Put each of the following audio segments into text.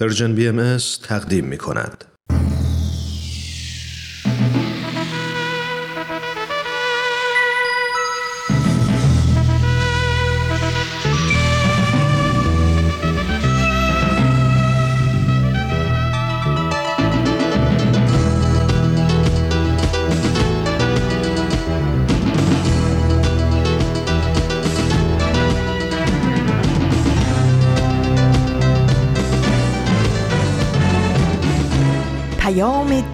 پرژن بی ام تقدیم می کند.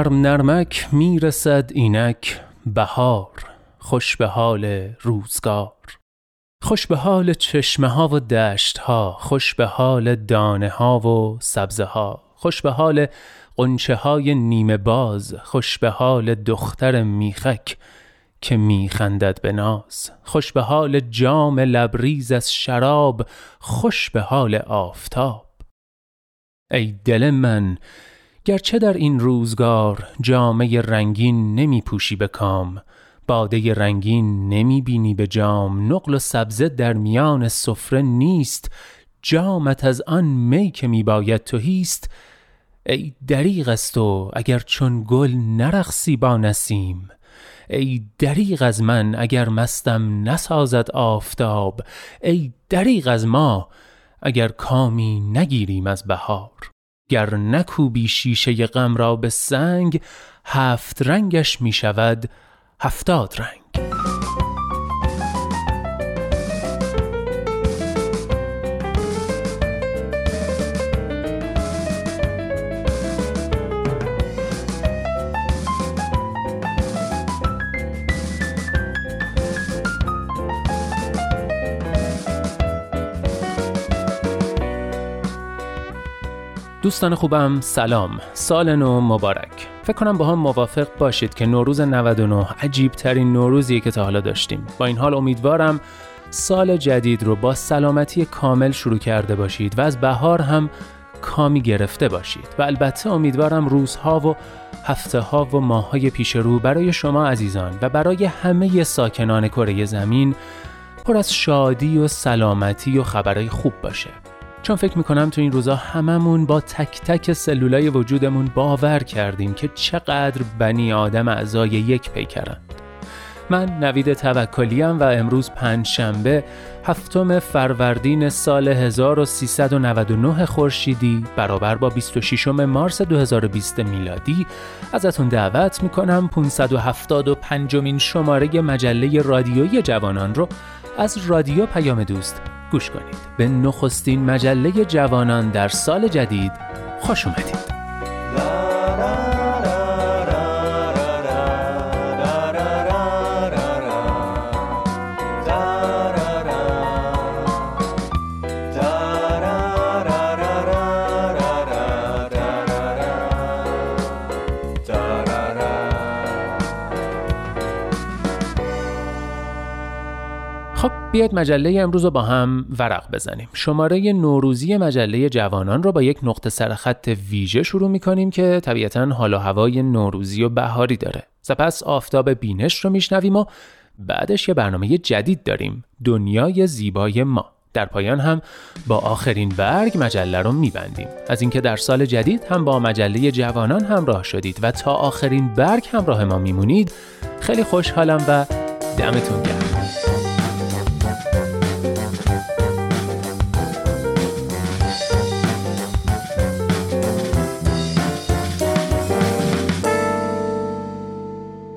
نرم نرمک می‌رسد اینک بهار خوش به حال روزگار. خوش به حال چشمه ها و دشت ها خوش به حال دانه ها و سبزه ها. خوش به حال قنچه های نیمه باز خوش به حال دختر میخک که میخندد به ناز. خوش به حال جام لبریز از شراب خوش به حال آفتاب. ای دل من گرچه در این روزگار جامعه رنگین نمی پوشی به کام باده رنگین نمی بینی به جام نقل و سبزه در میان سفره نیست جامت از آن می که می باید تو هیست ای دریغ است تو اگر چون گل نرخصی با نسیم ای دریغ از من اگر مستم نسازد آفتاب ای دریغ از ما اگر کامی نگیریم از بهار. گر نکوبی شیشه غم را به سنگ هفت رنگش می شود هفتاد رنگ. دوستان خوبم سلام. سال نو مبارک. فکر کنم با هم موافق باشید که نوروز 99 عجیب ترین نوروزیه که تا حالا داشتیم. با این حال امیدوارم سال جدید رو با سلامتی کامل شروع کرده باشید و از بهار هم کامی گرفته باشید. و البته امیدوارم روزها و هفته ها و ماه های پیش رو برای شما عزیزان و برای همه ساکنان کره زمین پر از شادی و سلامتی و خبرهای خوب باشه. چون فکر می‌کنم تو این روزا هممون با تک تک سلولای وجودمون باور کردیم که چقدر بنی آدم اعضای یک پیکرند من نوید توکلیم و امروز پنج شنبه هفتم فروردین سال 1399 خورشیدی برابر با 26 مارس 2020 میلادی. ازتون دعوت می‌کنم 575 مین شماره مجله رادیویی جوانان رو از رادیو پیام دوست گوش کنید. به نخستین مجله جوانان در سال جدید خوش اومدید. بیاید مجله امروز رو با هم ورق بزنیم. شماره نوروزی مجله جوانان رو با یک نقطه سرخط ویژه شروع می کنیم که طبیعتا حال و هوای نوروزی و بهاری داره. سپس آفتاب بینش رو میشنویم و بعدش یه برنامه جدید داریم. دنیای زیبای ما. در پایان هم با آخرین برگ مجله رو میبندیم. از اینکه در سال جدید هم با مجله جوانان همراه شدید و تا آخرین برگ همراه ما میمونید خیلی خوشحالم و دمتون گرم.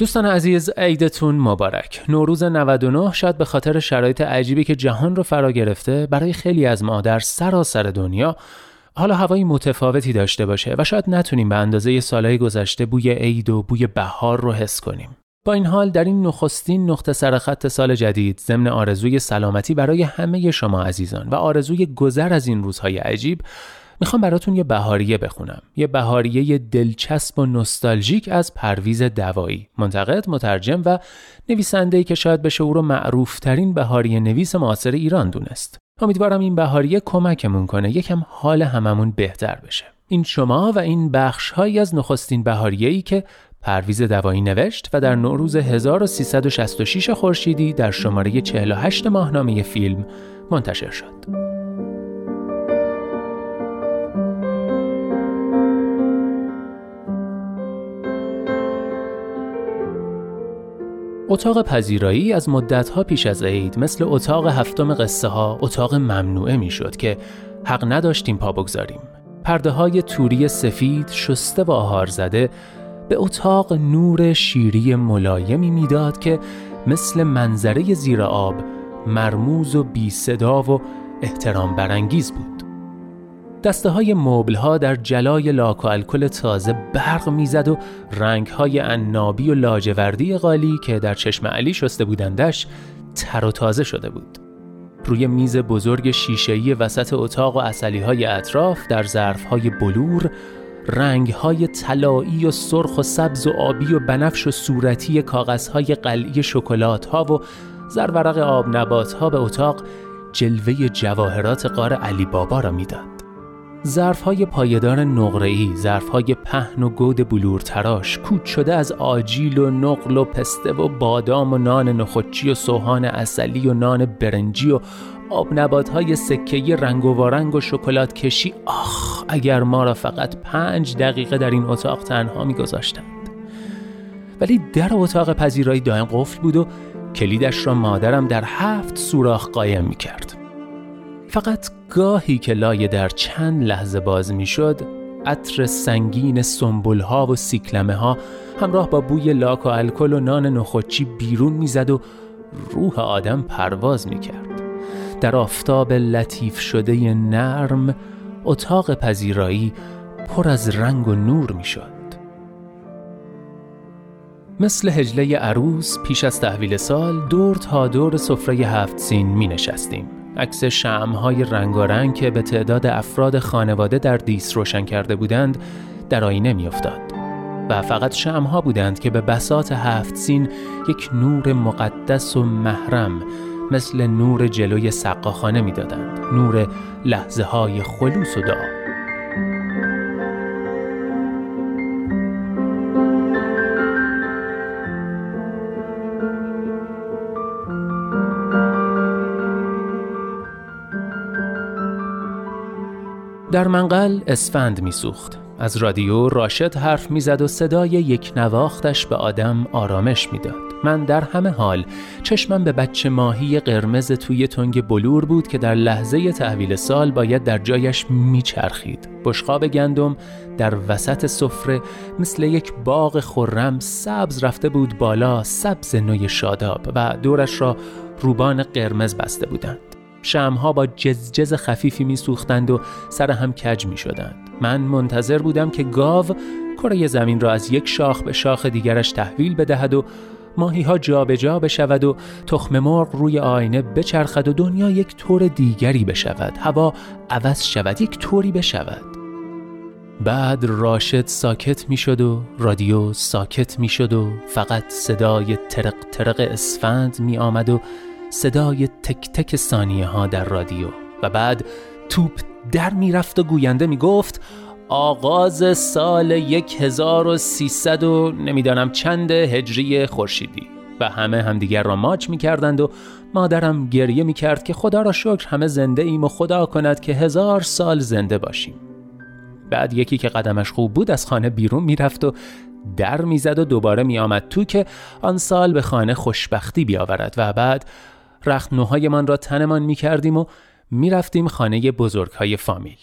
دوستان عزیز عیدتون مبارک. نوروز 99 شاید به خاطر شرایط عجیبی که جهان رو فرا گرفته برای خیلی از ما در سراسر دنیا حالا هوایی متفاوتی داشته باشه و شاید نتونیم به اندازه سالهای گذشته بوی عید و بوی بهار رو حس کنیم. با این حال در این نخستین نقطه سرخط سال جدید ضمن آرزوی سلامتی برای همه شما عزیزان و آرزوی گذر از این روزهای عجیب می‌خوام براتون یه بهاریه بخونم. یه بهاریه دلچسب و نستالژیک از پرویز دوایی. منتقد مترجم و نویسنده که شاید بشه او رو معروف ترین بهاریه نویس معاصر ایران دونست. امیدوارم این بهاریه کمکمون کنه یکم حال هممون بهتر بشه. این شما و این بخش هایی از نخستین بهاریه ای که پرویز دوایی نوشت و در نوروز 1366 خورشیدی در شماره 48 ماهنامه فیلم منتشر شد. اتاق پذیرایی از مدتها پیش از عید مثل اتاق هفتم قصه ها اتاق ممنوعه می‌شد که حق نداشتیم پا بگذاریم. پرده های توری سفید شسته و آهار زده به اتاق نور شیری ملایمی می‌داد که مثل منظره زیر آب مرموز و بی صدا و احترام برانگیز بود. دسته های موبل ها در جلای لاک و الکل تازه برق می‌زد و رنگ های عنابی و لاجوردی غالی که در چشم علی شسته بودندش تر و تازه شده بود. روی میز بزرگ شیشه‌ای وسط اتاق و اصلی های اطراف در ظرف های بلور رنگ های طلایی و سرخ و سبز و آبی و بنفش و صورتی کاغذ های قلعی شکلات ها و زرورق آب نبات ها به اتاق جلوه جواهرات قار علی بابا را می‌داد. ظرف های پایدار نقره‌ای، ظرف های پهن و گود بلور تراش، کود شده از آجیل و نقل و پسته و بادام و نان نخودچی و سوهان اصلی و نان برنجی و آب های سکهی رنگ و وارنگ و شکلات کشی آخ اگر ما را فقط پنج دقیقه در این اتاق تنها میگذاشتند ولی در اتاق پذیرایی دائم قفل بود و کلیدش را مادرم در هفت سوراخ قایم می کرد. فقط گاهی که لایه در چند لحظه باز می شد عطر سنگین سنبول ها و سیکلمه ها همراه با بوی لاک و الکل و نان نخودچی بیرون می‌زد و روح آدم پرواز می کرد. در آفتاب لطیف شده نرم اتاق پذیرایی پر از رنگ و نور می شد. مثل هجله عروس پیش از تحویل سال دور تا دور سفره هفت سین می نشستیم. عکس شمهای رنگارنگ که به تعداد افراد خانواده در دیس روشن کرده بودند در آینه میافتاد. و فقط شمها بودند که به بسات هفت سین یک نور مقدس و محرم مثل نور جلوی سقاخانه می‌دادند. نور لحظه های خلوص و در منقل اسفند میسوخت از رادیو راشد حرف می‌زد و صدای یک نواختش به آدم آرامش می‌داد. من در همه حال چشمم به بچه ماهی قرمز توی تنگ بلور بود که در لحظه تحویل سال باید در جایش میچرخید. بشقاب گندم در وسط سفره مثل یک باغ خرم سبز رفته بود بالا سبز نوی شاداب و دورش را روبان قرمز بسته بودند. شمها با جزجز خفیفی میسوختند و سر هم کج می شدند. من منتظر بودم که گاو کره زمین را از یک شاخ به شاخ دیگرش تحویل بدهد و ماهی ها جابجا جا بشود و تخم مرغ روی آینه بچرخد و دنیا یک طور دیگری بشود هوا عوض شود یک طوری بشود بعد راشد ساکت می شد و رادیو ساکت می شد و فقط صدای ترق ترق اسفند می آمد و صدای تک تک ثانیه ها در رادیو و بعد توپ در می‌رفت و گوینده می‌گفت آغاز سال 1300 و نمی‌دانم چند هجری خورشیدی. و همه همدیگر را ماچ می‌کردند و مادرم گریه می‌کرد که خدا را شکر همه زنده ایم و خدا کند که هزار سال زنده باشیم. بعد یکی که قدمش خوب بود از خانه بیرون می‌رفت و در می‌زد و دوباره میآمد تو که آن سال به خانه خوشبختی بیاورد و بعد رختنوهایمان را تنمان می کردیم و می رفتیم خانه بزرگ های فامیل.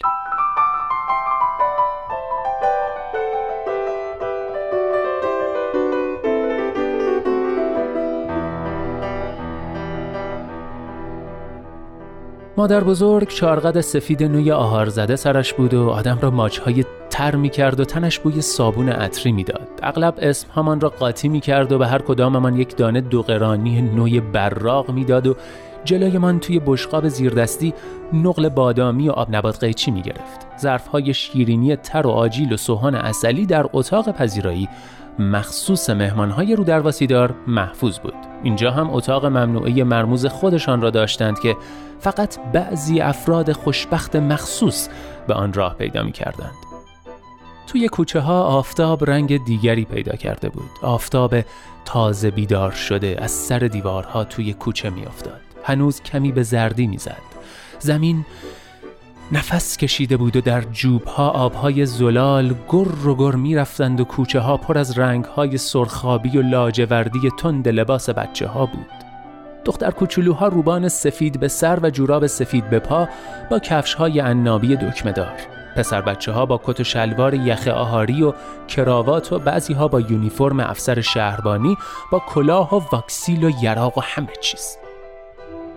مادر بزرگ چارقد سفید نوی آهار زده سرش بود و آدم را ماچهای تر می کرد و تنش بوی صابون عطری می‌داد. اغلب اسم همان را قاطی می کرد و به هر کداممان یک دانه دوقرانی نوی براق می‌داد و جلوی من توی بشقاب زیردستی نقل بادامی و آب نبات قیچی می گرفت. ظرف های شیرینی تر و آجیل و سوهان اصلی در اتاق پذیرایی مخصوص مهمانهای رو دار محفوظ بود. اینجا هم اتاق ممنوعه مرموز خودشان را داشتند که فقط بعضی افراد خوشبخت مخصوص به آن راه پیدا می کردند. توی کوچه ها آفتاب رنگ دیگری پیدا کرده بود. آفتاب تازه بیدار شده از سر دیوارها توی کوچه می افتاد. هنوز کمی به زردی می‌زد. زمین نفس کشیده بود و در جوبها آبهای زلال گر و گر می رفتند و کوچه ها پر از رنگهای سرخابی و لاجوردی تند لباس بچه ها بود. دختر کوچولوها روبان سفید به سر و جوراب سفید به پا با کفش های عنابی دکمه دار. پسر بچه ها با کت و شلوار یخ آهاری و کراوات و بعضی ها با یونیفرم افسر شهربانی با کلاه و واکسیل و یراق و همه چیز.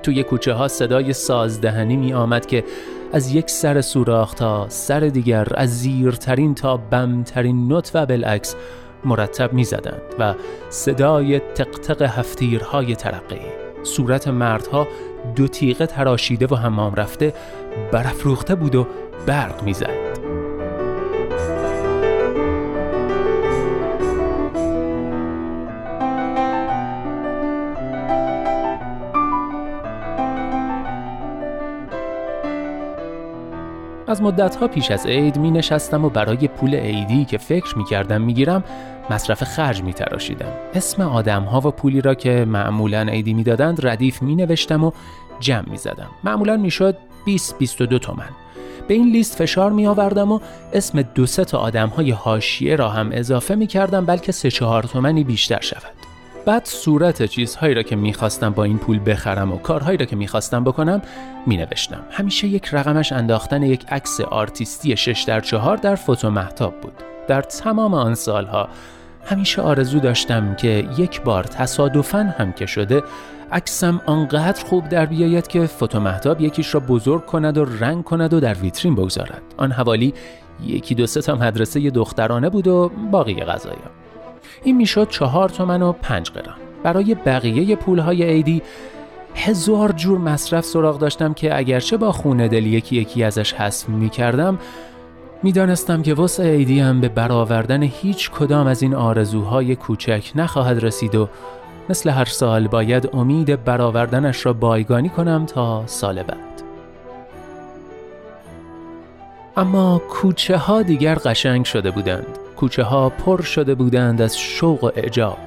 توی کوچه ها صدای سازدهنی می آمد که از یک سر سوراخ تا سر دیگر از زیرترین تا بمترین نوت و بالعکس مرتب می زدند و صدای تقتق هفتیرهای ترقی صورت مردها دو تیغه تراشیده و حمام رفته برافروخته بود و برق می‌زد. از مدتها پیش از عید می نشستم و برای پول عیدی که فکر می کردم می گیرم مصرف خرج می تراشیدم. اسم آدم ها و پولی را که معمولا عیدی می دادند ردیف می نوشتم و جمع می زدم. معمولا می شد 20-22 تومن. به این لیست فشار می آوردم و اسم دو سه تا آدم های حاشیه را هم اضافه می کردم بلکه سه چهار تومنی بیشتر شود. بعد صورت چیزهایی را که می‌خواستم با این پول بخرم و کارهایی را که می‌خواستم بکنم مینوشتم همیشه یک رقمش انداختن یک عکس آرتیستی 6 در 4 در فوتو محتاب بود در تمام آن سالها همیشه آرزو داشتم که یک بار تصادفا هم که شده عکسم آنقدر خوب در بیاید که فوتو محتاب یکیش را بزرگ کند و رنگ کند و در ویترین بگذارد. آن حوالی یکی دو سه تا مدرسه دخترانه بود و باقی غذایا. این می‌شد چهار تومن و پنج قران برای بقیه پولهای عیدی هزار جور مصرف سراغ داشتم که اگرچه با خونه دل یکی یکی ازش حذف می کردم می‌دانستم که وسع عیدی هم به برآوردن هیچ کدام از این آرزوهای کوچک نخواهد رسید و مثل هر سال باید امید برآوردنش را بایگانی کنم تا سال بعد. اما کوچه ها دیگر قشنگ شده بودند. کوچه ها پر شده بودند از شوق و اعجاب.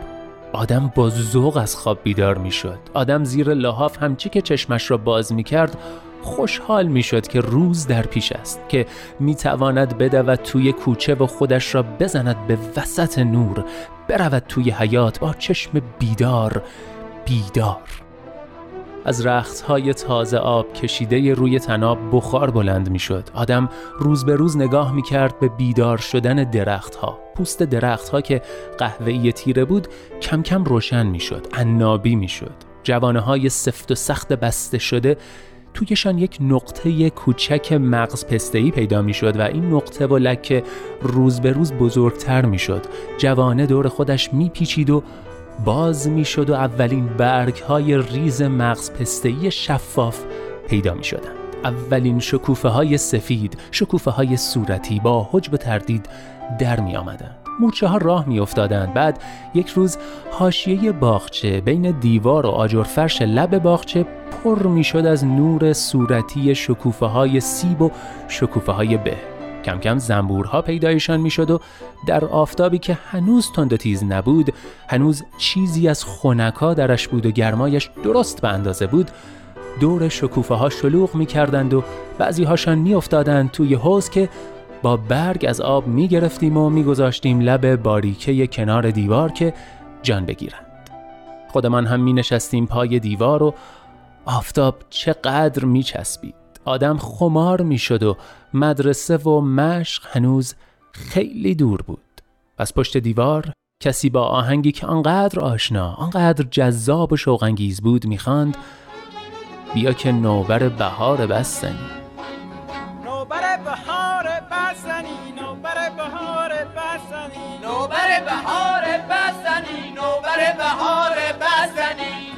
آدم با ذوق از خواب بیدار می شد آدم زیر لحاف همچی که چشمش را باز می کرد خوشحال می‌شد که روز در پیش است که می‌تواند بدود توی کوچه و خودش را بزند به وسط نور برود توی حیات با چشم بیدار بیدار از رختهای تازه آب کشیده روی تناب بخار بلند می شد. آدم روز به روز نگاه می کرد به بیدار شدن درختها. پوست درختها که قهوه‌ای تیره بود کم کم روشن می شد. عنابی می شد. جوانه های سفت و سخت بسته شده تویشان یک نقطه کوچک مغز پستهی پیدا می شد و این نقطه و لکه روز به روز بزرگتر می شد. جوانه دور خودش می پیچید و باز می شد و اولین برگ های ریز مغز پستهی شفاف پیدا می شدن. اولین شکوفه های سفید، شکوفه های صورتی با حجب تردید در می آمدن. مورچه ها راه می افتادن. بعد یک روز حاشیه باغچه بین دیوار و آجر فرش لب باغچه پر می شد از نور صورتی شکوفه های سیب و شکوفه های به کم کم زنبورها پیدایشان می‌شد و در آفتابی که هنوز تند و تیز نبود هنوز چیزی از خونکا درش بود و گرمایش درست به اندازه بود دور شکوفه ها شلوغ می کردند و بعضی هاشان می افتادند توی حوز که با برگ از آب می گرفتیم و می گذاشتیم لب باریکه کنار دیوار که جان بگیرند. خودمان هم می نشستیم پای دیوار و آفتاب چقدر می چسبید آدم خمار می شد و مدرسه و مشق هنوز خیلی دور بود. از پشت دیوار کسی با آهنگی که آنقدر آشنا آنقدر جذاب و شوقانگیز بود می‌خواند بیا که نوبر بهار بستنی. نوبر بهار بستنی نوبر بهار بستنی. نوبر بهار بستنی نوبر بهار بستنی.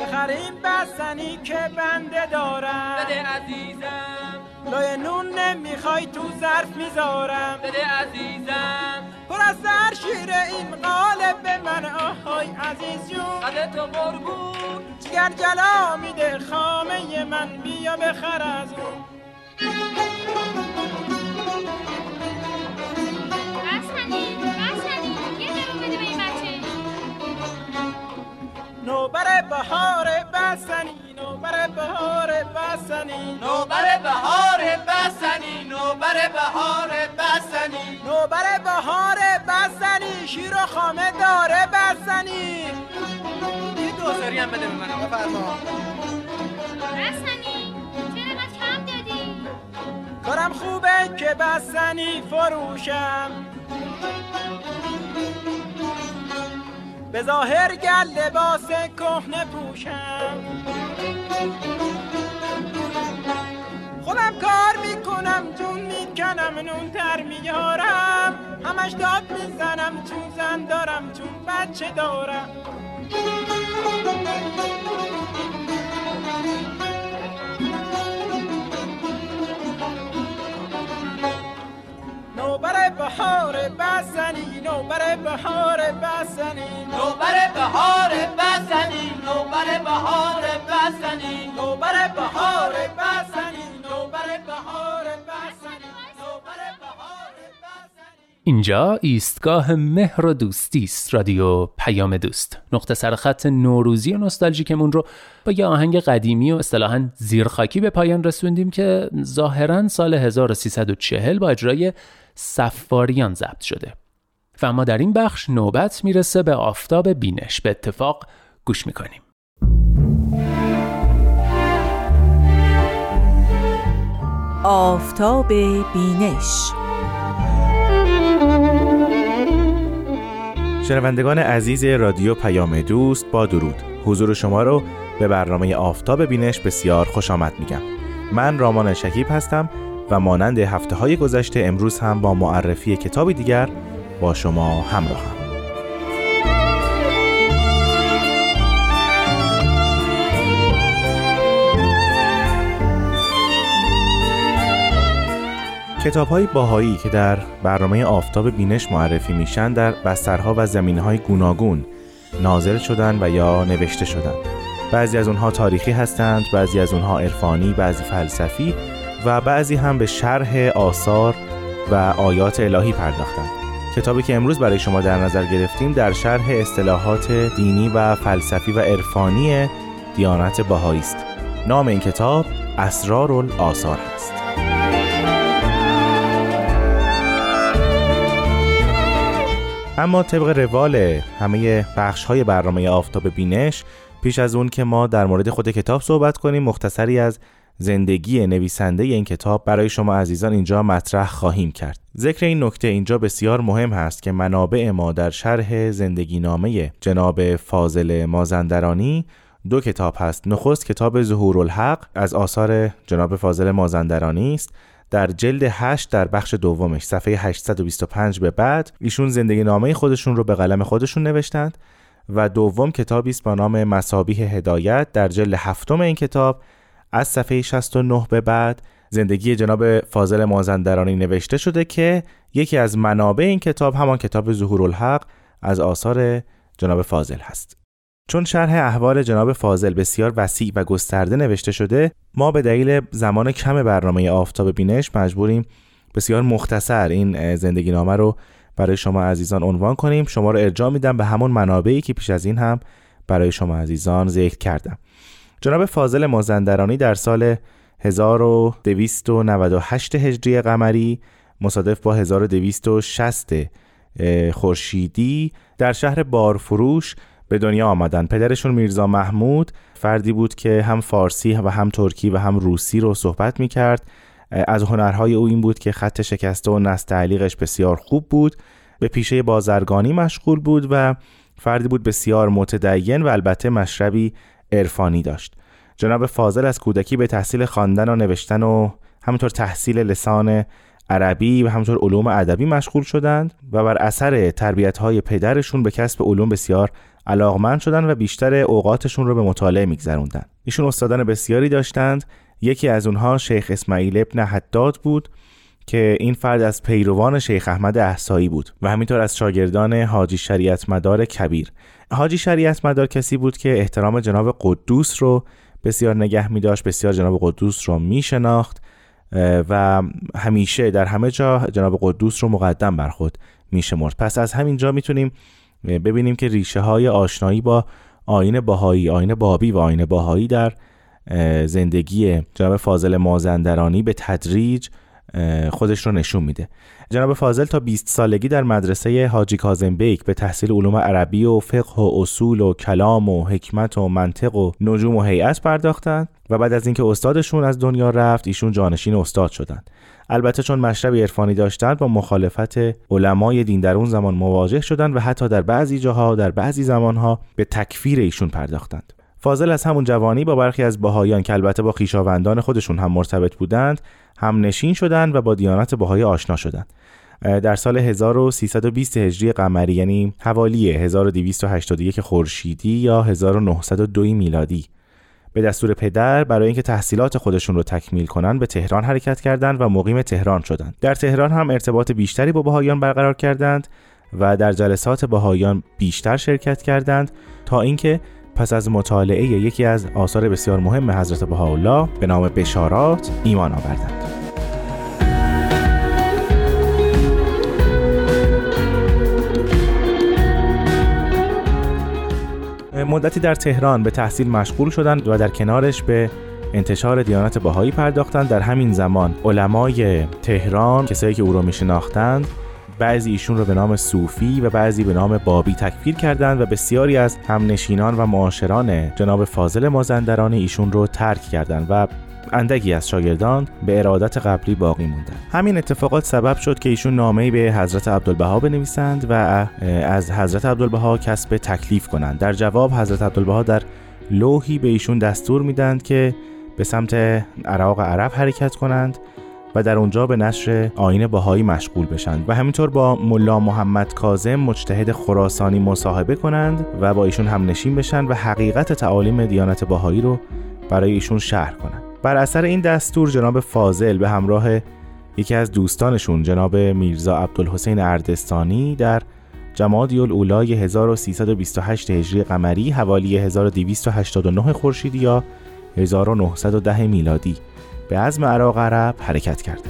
بخریم بستنی که بنده دارم. بده عزیزم. لای نون نمی‌خوای تو ظرف می‌ذارم. بده عزیزم. پر از سر شیر این قالب به من آهای عزیز جون. تو قربون جگر جلا میده خامه من بیا بخر از اون. نوبر بهار بسنی نوبر بهار بسنی نوبر بهار بسنی نوبر بهار بسنی نوبر بهار بسنی شیر و خامه داره بسنی یه دوزاری هم بده به من بفرما بسنی چرا کم دادی؟ کارم خوبه که بسنی فروشم. به ظاهر گل لباس کهنه پوشم. خودم کار می‌کنم جون می‌کنم نون تر میارم همش داد می‌زنم چون زن دارم چون بچه دارم. نوبر بهار بسنی نوبر بهار بسنی نوبر بهار بسنی نوبر بهار بسنی نوبر بهار بسنی اینجا ایستگاه مهر و دوستی است رادیو پیام دوست. نقطه سرخط نوروزی و نوستالژیکمون رو با یه آهنگ قدیمی و اصطلاحا زیرخاکی به پایان رسوندیم که ظاهرا سال 1340 با اجرای سفاریان ضبط شده. و اما در این بخش نوبت می‌رسه به آفتاب بینش. به اتفاق گوش می‌کنیم. آفتاب بینش شنوندگان عزیز رادیو پیام دوست با درود. حضور شما رو به برنامه آفتاب بینش بسیار خوش آمد میگم. من رامان شکیب هستم و مانند هفته های گذشته امروز هم با معرفی کتابی دیگر با شما همراهم. کتاب های باهایی که در برنامه آفتاب بینش معرفی میشن در بسترها و زمین های گوناگون نازل شدن و یا نوشته شدن. بعضی از اونها تاریخی هستند بعضی از اونها عرفانی بعضی فلسفی و بعضی هم به شرح آثار و آیات الهی پرداختند. کتابی که امروز برای شما در نظر گرفتیم در شرح اصطلاحات دینی و فلسفی و عرفانی دیانت بهایی است. نام این کتاب اسرار الآثار است اما طبق روال همه بخش های برنامه آفتاب بینش پیش از اون که ما در مورد خود کتاب صحبت کنیم مختصری از زندگی نویسنده این کتاب برای شما عزیزان اینجا مطرح خواهیم کرد. ذکر این نکته اینجا بسیار مهم هست که منابع ما در شرح زندگی نامه جناب فاضل مازندرانی دو کتاب هست. نخست کتاب ظهور الحق از آثار جناب فاضل مازندرانی است. در جلد 8 در بخش دومش. صفحه 825 به بعد ایشون زندگی نامه خودشون رو به قلم خودشون نوشتند و دوم کتابی است با نام مسابیح هدایت. در جلد هفتم این کتاب از صفحه 69 به بعد زندگی جناب فاضل مازندرانی نوشته شده که یکی از منابع این کتاب همان کتاب ظهور الحق از آثار جناب فاضل هست. چون شرح احوال جناب فاضل بسیار وسیع و گسترده نوشته شده ما به دلیل زمان کم برنامه آفتاب بینش مجبوریم بسیار مختصر این زندگی نامه رو برای شما عزیزان عنوان کنیم. شما رو ارجاع میدم به همون منابعی که پیش از این هم برای شما عزیزان ذکر کردم. جناب فاضل مازندرانی در سال 1298 هجری قمری مصادف با 1260 خورشیدی در شهر بارفروش به دنیا آمدن. پدرشون میرزا محمود فردی بود که هم فارسی و هم ترکی و هم روسی رو صحبت می‌کرد. از هنرهای او این بود که خط شکسته و نستعلیقش بسیار خوب بود. به پیشه بازرگانی مشغول بود و فردی بود بسیار متدین و البته مشربی عرفانی داشت. جناب فاضل از کودکی به تحصیل خواندن و نوشتن و همینطور تحصیل لسان عربی و همینطور علوم ادبی مشغول شدند و بر اثر تربیت های پدرشون به کسب علوم بسیار علاقمند شدن و بیشتر اوقاتشون رو به مطالعه میگذروندن. ایشون استادان بسیاری داشتند. یکی از اونها شیخ اسماعیل ابن حداد بود که این فرد از پیروان شیخ احمد احسایی بود و همینطور از شاگردان حاجی شریعت مدار کبیر. حاجی شریعت مدار کسی بود که احترام جناب قدوس رو بسیار نگه می داشت بسیار جناب قدوس رو می شناخت و همیشه در همه جا جناب قدوس رو مقدم بر خود می شمرد پس از همین جا می‌تونیم ببینیم که ریشه های آشنایی با آین باهایی آین بابی و آین باهایی در زندگی جناب فاضل مازندرانی به تدریج خودش رو نشون میده. جناب فاضل تا 20 سالگی در مدرسه حاجی کازم بیک به تحصیل علوم عربی و فقه و اصول و کلام و حکمت و منطق و نجوم و هیئت پرداختند و بعد از اینکه استادشون از دنیا رفت ایشون جانشین استاد شدند. البته چون مشرب عرفانی داشتند با مخالفت علمای دین در اون زمان مواجه شدند و حتی در بعضی جاها در بعضی زمانها به تکفیر ایشون پرداختند. فاضل از همون جوانی با برخی از بهاییان که البته با خیشاوندان خودشون هم مرتبط بودند هم نشین شدند و با دیانت بهایی آشنا شدند. در سال 1320 هجری قمری یعنی حوالی 1281 خورشیدی یا 1902 میلادی. به دستور پدر برای اینکه تحصیلات خودشون رو تکمیل کنند به تهران حرکت کردند و مقیم تهران شدند. در تهران هم ارتباط بیشتری با بهاییان برقرار کردند و در جلسات بهاییان بیشتر شرکت کردند تا اینکه پس از مطالعه یکی از آثار بسیار مهم حضرت بهاءالله به نام بشارات ایمان آوردند. مدتی در تهران به تحصیل مشغول شدند و در کنارش به انتشار دیانت باهایی پرداختند. در همین زمان علمای تهران کسایی که او را میشناختند بعضی ایشون رو به نام صوفی و بعضی به نام بابی تکفیر کردند و بسیاری از همنشینان و معاشران جناب فاضل مازندران ایشون رو ترک کردند و اندکی از شاگردان به ارادت قبلی باقی موندند همین اتفاقات سبب شد که ایشون نامه به حضرت عبدالبها بنویسند و از حضرت عبدالبها کسب تکلیف کنند. در جواب حضرت عبدالبها در لوحی به ایشون دستور میدند که به سمت عراق عرب حرکت کنند و در اونجا به نشر آین باهایی مشغول بشند و همینطور با ملا محمد کاظم مجتهد خراسانی مصاحبه کنند و با ایشون هم نشین بشن و حقیقت تعالیم دیانت باهایی رو برای ایشون شهر کنند. بر اثر این دستور جناب فاضل به همراه یکی از دوستانشون جناب میرزا عبدالحسین اردستانی در جمادی الاولای 1328 هجری قمری حوالی 1289 خورشیدی یا 1910 میلادی به عزم عراق عرب حرکت کردند.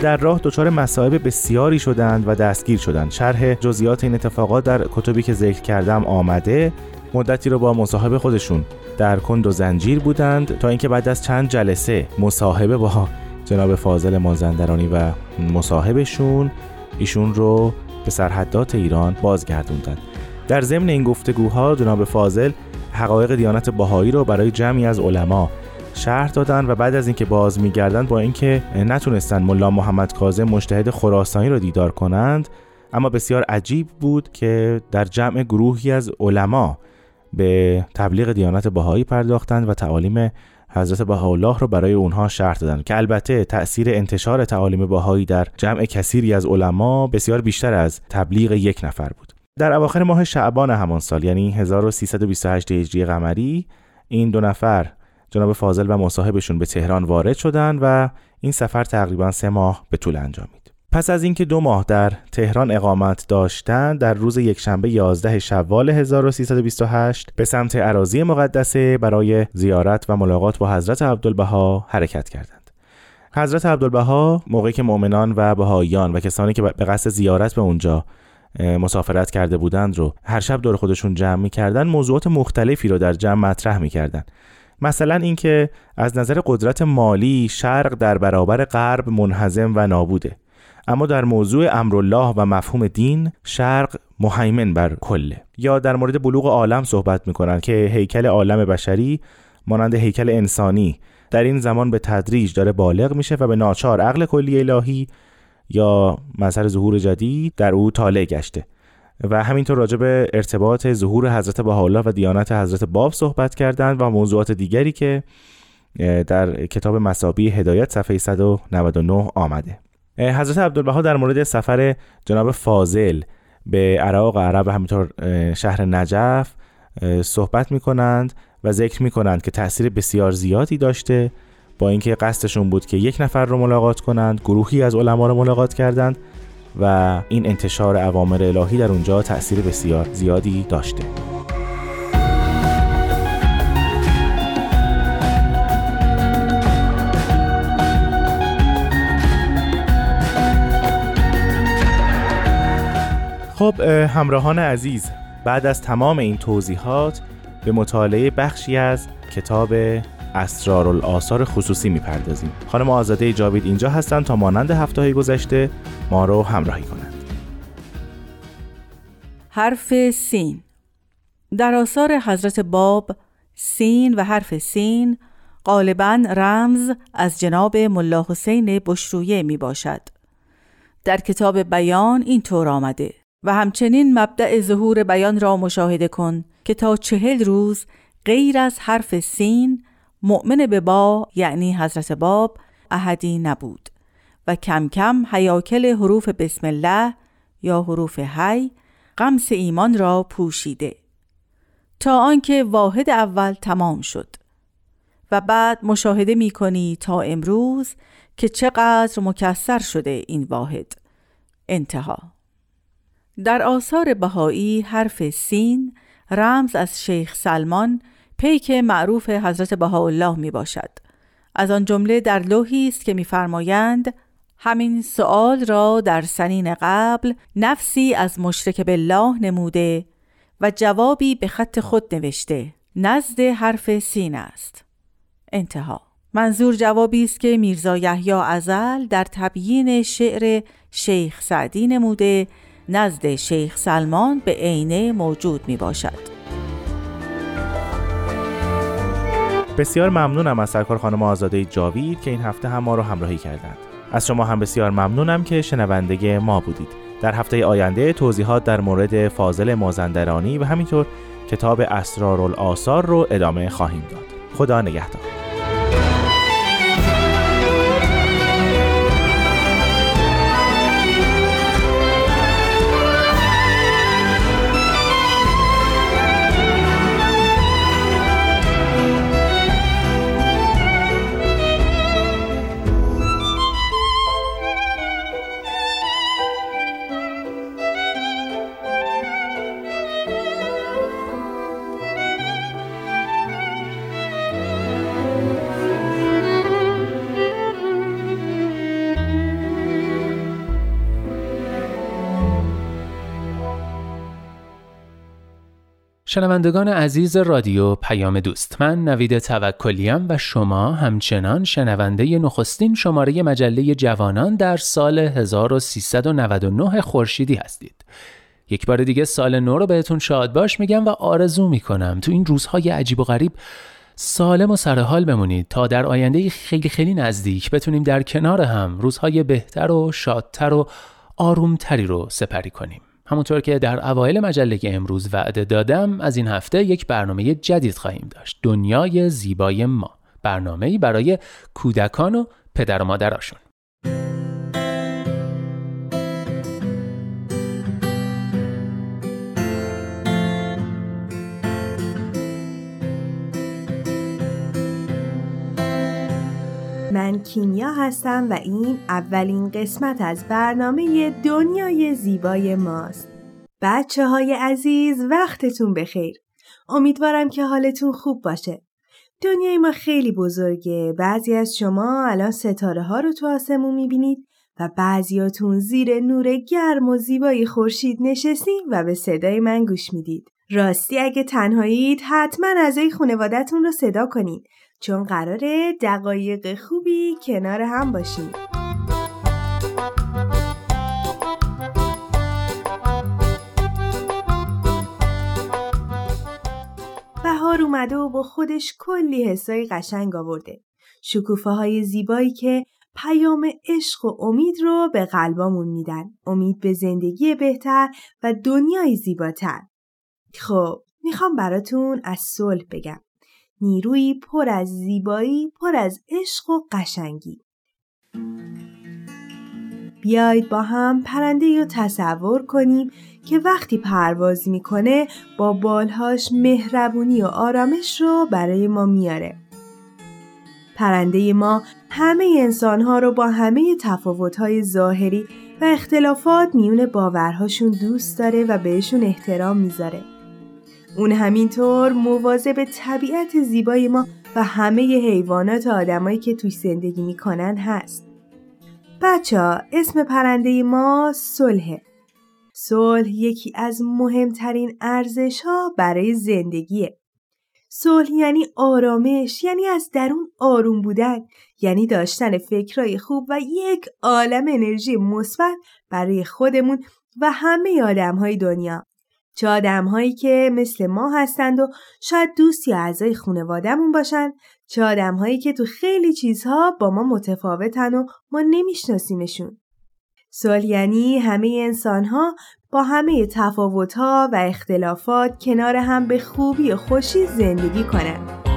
در راه دچار مصائب بسیاری شدند و دستگیر شدند. شرح جزئیات این اتفاقات در کتبی که ذکر کردم آمده. مدتی رو با مصاحبه خودشون در کند و زنجیر بودند تا اینکه بعد از چند جلسه مصاحبه با جناب فاضل مازندرانی و مصاحبشون ایشون رو به سرحدات ایران بازگردوندند در ضمن این گفتگوها جناب فاضل حقایق دیانت باهایی رو برای جمعی از علما شرح دادن و بعد از اینکه باز میگردند با اینکه نتونستن ملا محمد کاظم مجتهد خراسانی رو دیدار کنند اما بسیار عجیب بود که در جمع گروهی از علما به تبلیغ دیانت بهایی پرداختند و تعالیم حضرت بهاءالله رو برای اونها شرح دادن که البته تأثیر انتشار تعالیم بهایی در جمع کثیری از علما بسیار بیشتر از تبلیغ یک نفر بود. در اواخر ماه شعبان همان سال یعنی 1328 هجری قمری این دو نفر جناب فاضل و مصاحبشون به تهران وارد شدند و این سفر تقریبا سه ماه به طول انجامید پس از اینکه دو ماه در تهران اقامت داشتند در روز یکشنبه 11 شوال 1328 به سمت عراضی مقدسه برای زیارت و ملاقات با حضرت عبدالبها حرکت کردند. حضرت عبدالبها موقعی که مؤمنان و بهاییان و کسانی که به قصد زیارت به اونجا مسافرت کرده بودند رو. هر شب دور خودشون جمع می‌کردن موضوعات مختلفی رو در جمع مطرح می‌کردن. مثلا اینکه از نظر قدرت مالی شرق در برابر غرب منحزم و نابوده. اما در موضوع امرالله و مفهوم دین شرق مهیمن بر کله. یا در مورد بلوغ عالم صحبت می‌کنن که هیکل عالم بشری مانند هیکل انسانی در این زمان به تدریج داره بالغ میشه و به ناچار عقل کلی الهی یا مظهر ظهور جدید در او طالع گشته. و همینطور راجع به ارتباط ظهور حضرت بهاءالله و دیانت حضرت باب صحبت کردند و موضوعات دیگری که در کتاب مسابی هدایت صفحه 199 آمده. حضرت عبدالبها در مورد سفر جناب فاضل به عراق عرب و همینطور شهر نجف صحبت می کنند و ذکر می کنند که تاثیر بسیار زیادی داشته با اینکه قصدشون بود که یک نفر رو ملاقات کنند گروهی از علما رو ملاقات کردند و این انتشار اوامر الهی در اونجا تاثیر بسیار زیادی داشته. خب همراهان عزیز بعد از تمام این توضیحات به مطالعه بخشی از کتاب اسرار خصوصی می‌پردازیم. خانم آزاده جاوید اینجا هستند تا مانند هفته گذشته ما رو همراهی کنند. حرف سین. در آثار حضرت باب سین و حرف سین غالبا رمز از جناب ملا حسین بشرویه می باشد. در کتاب بیان این طور آمده و همچنین مبدع ظهور بیان را مشاهده کن که تا چهل روز غیر از حرف سین مؤمن به با یعنی حضرت باب احدی نبود و کم کم حیاکل حروف بسم الله یا حروف هی قمس ایمان را پوشیده تا آنکه واحد اول تمام شد و بعد مشاهده می کنی تا امروز که چقدر مکسر شده این واحد. انتها. در آثار بهایی حرف سین رمز از شیخ سلمان پیک معروف حضرت بهاءالله می باشد. از آن جمله در لوحی است که میفرمایند همین سؤال را در سنین قبل نفسی از مشرک بالله نموده و جوابی به خط خود نوشته. نزد حرف سین است. انتها. منظور جوابی است که میرزا یحیی ازل در تبیین شعر شیخ سعدی نموده نزد شیخ سلمان به عینه موجود می باشد بسیار ممنونم از سرکار خانم آزاده جاوید که این هفته هم ما رو همراهی کردند. از شما هم بسیار ممنونم که شنونده ما بودید. در هفته آینده توضیحات در مورد فاضل مازندرانی و همینطور کتاب اسرارالآثار رو ادامه خواهیم داد. خدا نگهدار. شنوندگان عزیز رادیو پیام دوست من نوید توکلیم و شما همچنان شنونده نخستین شماره مجله جوانان در سال 1399 خورشیدی هستید. یک بار دیگه سال نو رو بهتون شاد باش میگم و آرزو می‌کنم تو این روزهای عجیب و غریب سالم و سرحال بمونید تا در آینده خیلی خیلی نزدیک بتونیم در کنار هم روزهای بهتر و شادتر و آرومتری رو سپری کنیم. همونطور که در اوایل مجله امروز وعده دادم از این هفته یک برنامه جدید خواهیم داشت. دنیای زیبای ما. برنامه‌ای برای کودکان و پدر و مادراشون. من کیمیا هستم و این اولین قسمت از برنامه دنیای زیبای ماست. بچه های عزیز وقتتون بخیر. امیدوارم که حالتون خوب باشه. دنیای ما خیلی بزرگه. بعضی از شما الان ستاره ها رو تو آسمون می‌بینید و بعضیاتون زیر نور گرم و زیبای خورشید نشستین و به صدای من گوش می‌دید. راستی اگه تنهایید حتما اعضای خانوادتون رو صدا کنید چون قراره دقایق خوبی کنار هم باشیم بهار اومده و با خودش کلی حسای قشنگ آورده. شکوفه های زیبایی که پیام عشق و امید رو به قلبامون میدن. امید به زندگی بهتر و دنیای زیباتر. خب می‌خوام براتون از صلح بگم. نیروی پر از زیبایی، پر از عشق و قشنگی. بیایید با هم پرنده رو تصور کنیم که وقتی پرواز می‌کنه با بالهاش مهربونی و آرامش رو برای ما میاره. پرنده ما همه انسانها رو با همه تفاوتهای ظاهری و اختلافات میون باورهاشون دوست داره و بهشون احترام می‌ذاره. اون همینطور مواظب طبیعت زیبای ما و همه حیوانات و آدمایی که توی زندگی می‌کنن هست. بچه ها اسم پرنده ما صلحه. صلح یکی از مهمترین ارزش ها برای زندگیه. صلح یعنی آرامش یعنی از درون آروم بودن یعنی داشتن فکرای خوب و یک عالم انرژی مثبت برای خودمون و همه آدم های دنیا چه آدم هایی که مثل ما هستند و شاید دوست یا اعضای خانوادهمون باشن چه آدم هایی که تو خیلی چیزها با ما متفاوتن و ما نمیشناسیمشون. سوال یعنی همه انسان ها با همه تفاوت ها و اختلافات کنار هم به خوبی و خوشی زندگی کنند.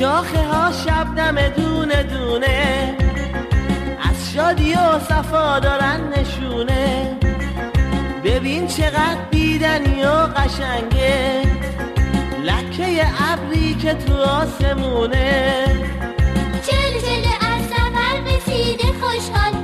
شاخه ها شبنم دونه دونه. از شادی و صفا دارن نشونه. ببین چقدر بیدنی و قشنگه. لکه ابری که تو آسمونه. چل چل از سفر رسیده خوشحال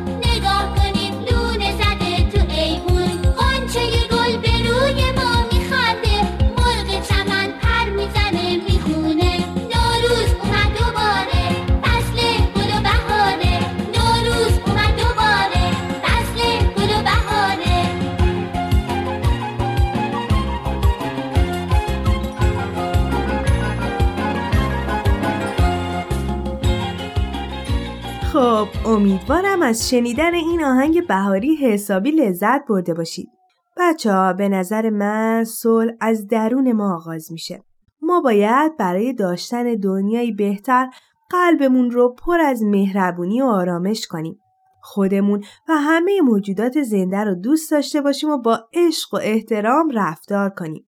امیدوارم از شنیدن این آهنگ بهاری حسابی لذت برده باشید. بچه ها به نظر من صلح از درون ما آغاز میشه. ما باید برای داشتن دنیایی بهتر قلبمون رو پر از مهربونی و آرامش کنیم. خودمون و همه موجودات زنده رو دوست داشته باشیم و با عشق و احترام رفتار کنیم.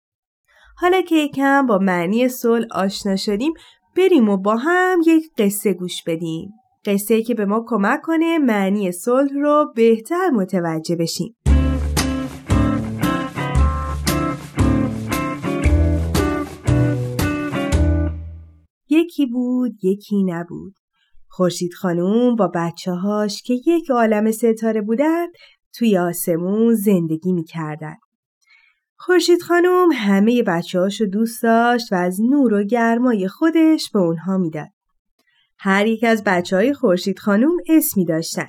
حالا که یکم با معنی صلح آشنا شدیم بریم و با هم یک قصه گوش بدیم. قصه که به ما کمک کنه معنی صلح رو بهتر متوجه بشیم. یکی بود یکی نبود. خورشید خانوم با بچه هاش که یک عالم ستاره بودند توی آسمون زندگی می‌کردن. خورشید خانوم همه بچه هاشو دوست داشت و از نور و گرمای خودش به اونها می‌داد. هر یک از بچه های خورشید خانوم اسمی داشتن.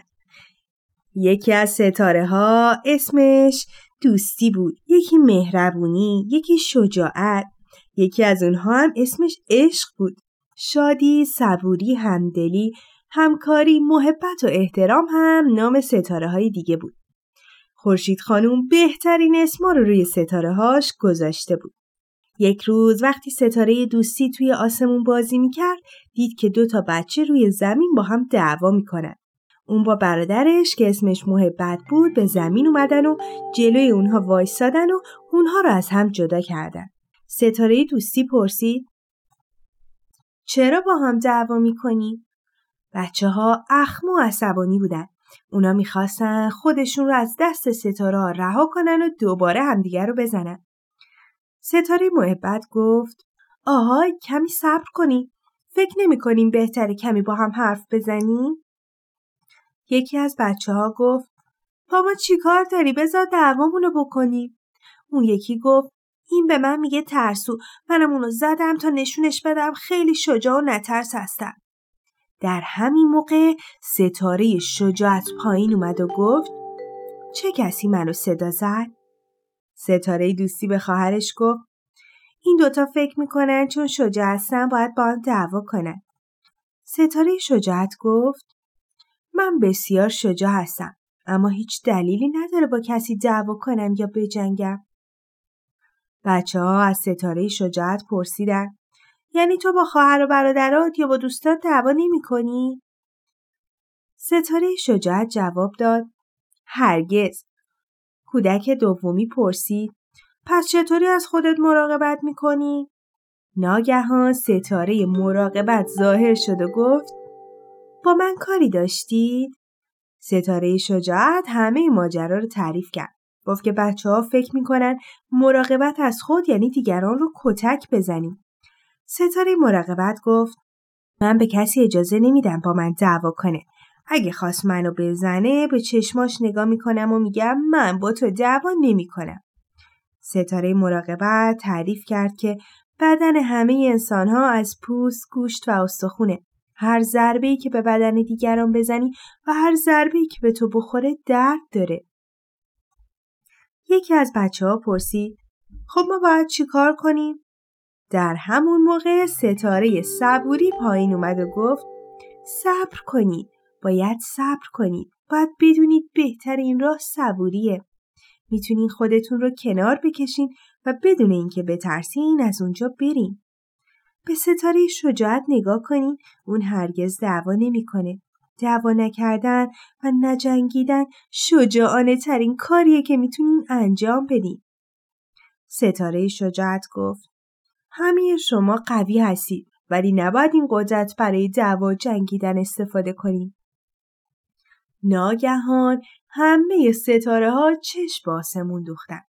یکی از ستاره ها اسمش دوستی بود، یکی مهربونی، یکی شجاعت، یکی از اونها هم اسمش عشق بود. شادی، صبوری، همدلی، همکاری، محبت و احترام هم نام ستاره های دیگه بود. خورشید خانوم بهترین اسما رو روی ستاره هاش گذاشته بود. یک روز وقتی ستاره دوستی توی آسمون بازی می‌کرد دید که دو تا بچه روی زمین با هم دعوا می‌کنن. اون با برادرش که اسمش محبت بود به زمین اومدن و جلوی اونها وایستادن و اونها رو از هم جدا کردن. ستاره دوستی پرسید چرا با هم دعوا می‌کنی؟ بچه ها اخم و عصبانی بودن. اونا می‌خواستن خودشون رو از دست ستاره ها رها کنن و دوباره همدیگر رو بزنن. ستاره محبت گفت آهای کمی صبر کنی. فکر نمی کنیم بهتره کمی با هم حرف بزنیم؟ یکی از بچه ها گفت با ما چی کار داری بذار دعوامون رو بکنیم. اون یکی گفت این به من میگه ترسو منم اونو زدم تا نشونش بدم خیلی شجاع و نترس هستم. در همین موقع ستاره شجاعت پایین اومد و گفت چه کسی منو صدا زد؟ ستاره دوستی به خواهرش گفت این دوتا فکر می‌کنن چون شجاع هستن باید با هم دعوا کنن. ستاره شجاعت گفت من بسیار شجاع هستم اما هیچ دلیلی نداره با کسی دعوا کنم یا بجنگم. بچه ها از ستاره شجاعت پرسیدن یعنی تو با خواهر و برادرات یا با دوستان دعوا نمی کنی؟ ستاره شجاعت جواب داد هرگز. کودک دومی پرسید پس چطوری از خودت مراقبت می کنی؟ ناگهان ستاره مراقبت ظاهر شد و گفت با من کاری داشتید؟ ستاره شجاعت همه ماجرا رو تعریف کرد. گفت که بچه ها فکر می‌کنن مراقبت از خود یعنی دیگران رو کتک بزنیم. ستاره مراقبت گفت من به کسی اجازه نمیدم با من دعوا کنه. اگه خواست منو بزنه به چشماش نگاه می‌کنم و میگم من با تو دعوا نمی‌کنم. ستاره مراقبت تعریف کرد که بدن همه انسان ها از پوست، گوشت و استخونه. هر ضربه که به بدن دیگران بزنی و هر ضربه که به تو بخوره درد داره. یکی از بچه ها پرسید خب ما باید چی کار کنیم؟ در همون موقع ستاره صبوری پایین اومد و گفت صبر کنید باید صبر کنید. باید بدونید بهترین راه صبوریه. می‌تونین خودتون رو کنار بکشین و بدون اینکه بترسین از اونجا برین. به ستاره شجاعت نگاه کنین. اون هرگز دعوا نمی‌کنه. دعوا نکردن و نجنگیدن شجاعانه ترین کاریه که می‌تونین انجام بدین. ستاره شجاعت گفت همه شما قوی هستید ولی نباید این قدرت برای دعوا جنگیدن استفاده کنید. ناگهان همه ستاره ها چشم آسمون دوختن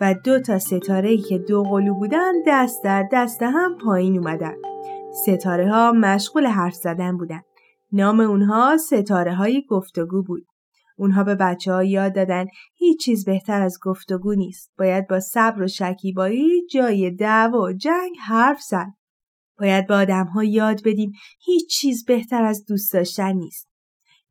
و دو تا ستاره که دو قلو بودن دست در دست هم پایین اومدن. ستاره ها مشغول حرف زدن بودن. نام اونها ستاره های گفتگو بود. اونها به بچه ها یاد دادن هیچ چیز بهتر از گفتگو نیست. باید با صبر و شکیبایی جای دعوا و جنگ حرف زد. باید به آدم ها یاد بدیم هیچ چیز بهتر از دوست داشتن نیست.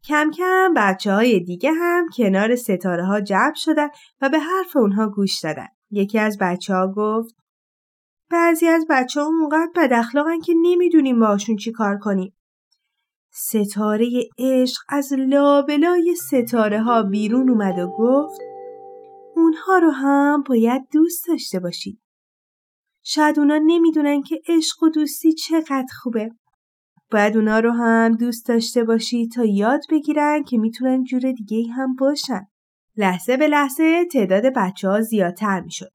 کم کم بچه های دیگه هم کنار ستاره ها جمع شدن و به حرف اونها گوش دادن. یکی از بچه ها گفت بعضی از بچه ها اونقدر بد اخلاقن که نمی‌دونیم باشون چی کار کنیم. ستاره عشق از لابلای ستاره ها بیرون اومد و گفت اونها رو هم باید دوست داشته باشید. شاید اونا نمی‌دونن که عشق و دوستی چقدر خوبه. باید اونا رو هم دوست داشته باشی تا یاد بگیرن که می‌تونن جور دیگه هم باشن. لحظه به لحظه تعداد بچه ها زیادتر می‌شد.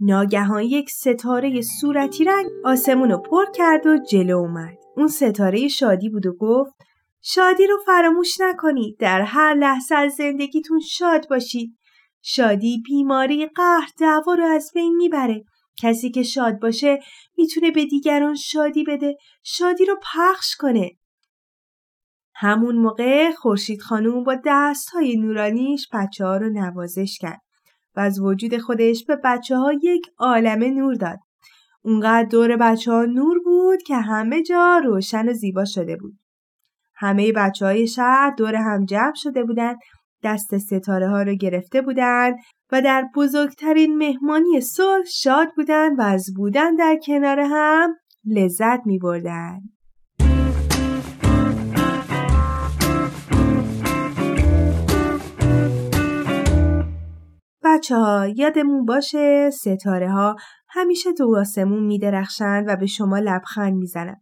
ناگهان یک ستاره صورتی رنگ آسمون رو پر کرد و جلو اومد. اون ستاره شادی بود و گفت شادی رو فراموش نکنید. در هر لحظه از زندگیتون شاد باشید. شادی بیماری قهر دعوا رو از بین می‌بره. کسی که شاد باشه می‌تونه به دیگران شادی بده شادی رو پخش کنه همون موقع خورشید خانوم با دست های نورانیش بچه ها رو نوازش کرد و از وجود خودش به بچه ها یک عالم نور داد. اونقدر دور بچه ها نور بود که همه جا روشن و زیبا شده بود. همه بچه های شهر دور هم جمع شده بودند دست ستاره ها رو گرفته بودند و در بزرگترین مهمانی صلح شاد بودند و از بودن در کنار هم لذت می بردن. بچه ها یادمون باشه ستاره ها همیشه تو آسمون می درخشند و به شما لبخند می‌زنن.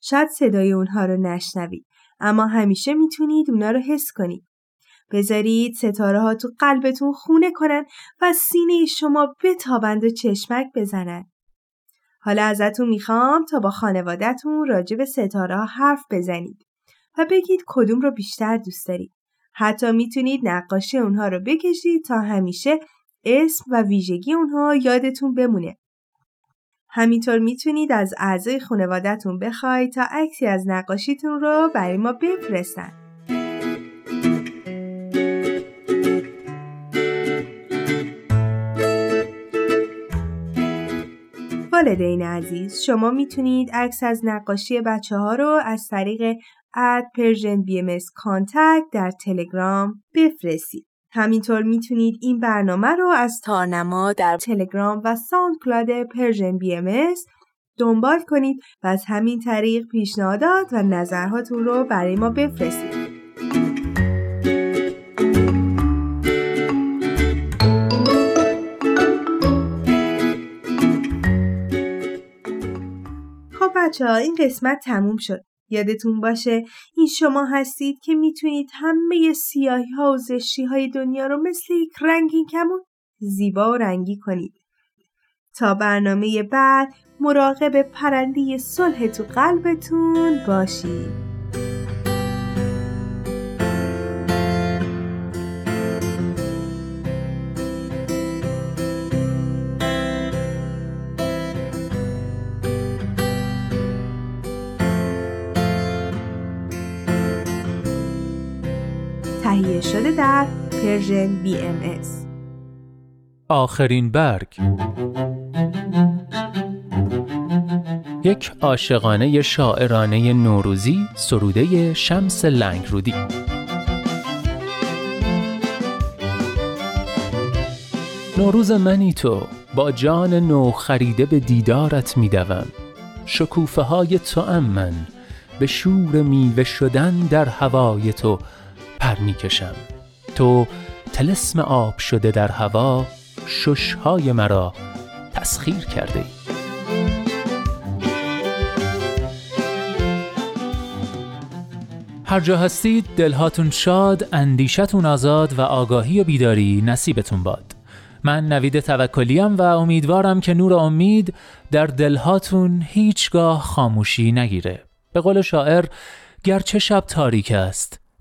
شاید صدای اونها رو نشنوید اما همیشه می‌تونید اونا رو حس کنید. بذارید ستاره ها تو قلبتون خونه کنن و سینه شما بتابند و چشمک بزنن. حالا ازتون می‌خوام تا با خانوادهتون راجع به ستاره حرف بزنید و بگید کدوم رو بیشتر دوست دارید. حتی می‌تونید نقاشی اونها رو بکشید تا همیشه اسم و ویژگی اونها یادتون بمونه. همینطور می‌تونید از اعضای خانوادهتون بخواید تا عکسی از نقاشیتون رو برای ما بفرستن. والدین عزیز شما می‌تونید عکس از نقاشی بچه ها رو از طریق at Persian BM در تلگرام بفرستید. همینطور می‌تونید این برنامه رو از تارنما در تلگرام و SoundCloud Persian BM دنبال کنید و از همین طریق پیشنهادات و نظرهاتون رو برای ما بفرستید. بچه ها این قسمت تموم شد. یادتون باشه این شما هستید که می‌تونید همه سیاهی ها و زشتی های دنیا رو مثل یک رنگین کمون زیبا و رنگی کنید. تا برنامه بعد مراقب پرنده صلح تو قلبتون باشید. تهیه شده در پرژن BMS آخرین برگ. یک عاشقانه شاعرانه نوروزی سروده شمس لنگرودی. نوروز منی تو با جان نو خریده به دیدارت میدوم. شکوفه های تو من به شور میوه شدن در هوای تو. پر می‌کشم تو تلسم آب شده در هوا ششهای مرا تسخیر کرده ای. هر جا هستید دلهاتون شاد، اندیشتون آزاد و آگاهی و بیداری نصیبتون باد. من نوید توکلیم و امیدوارم که نور امید در دلهاتون هیچگاه خاموشی نگیره. به قول شاعر گرچه شب تاریک است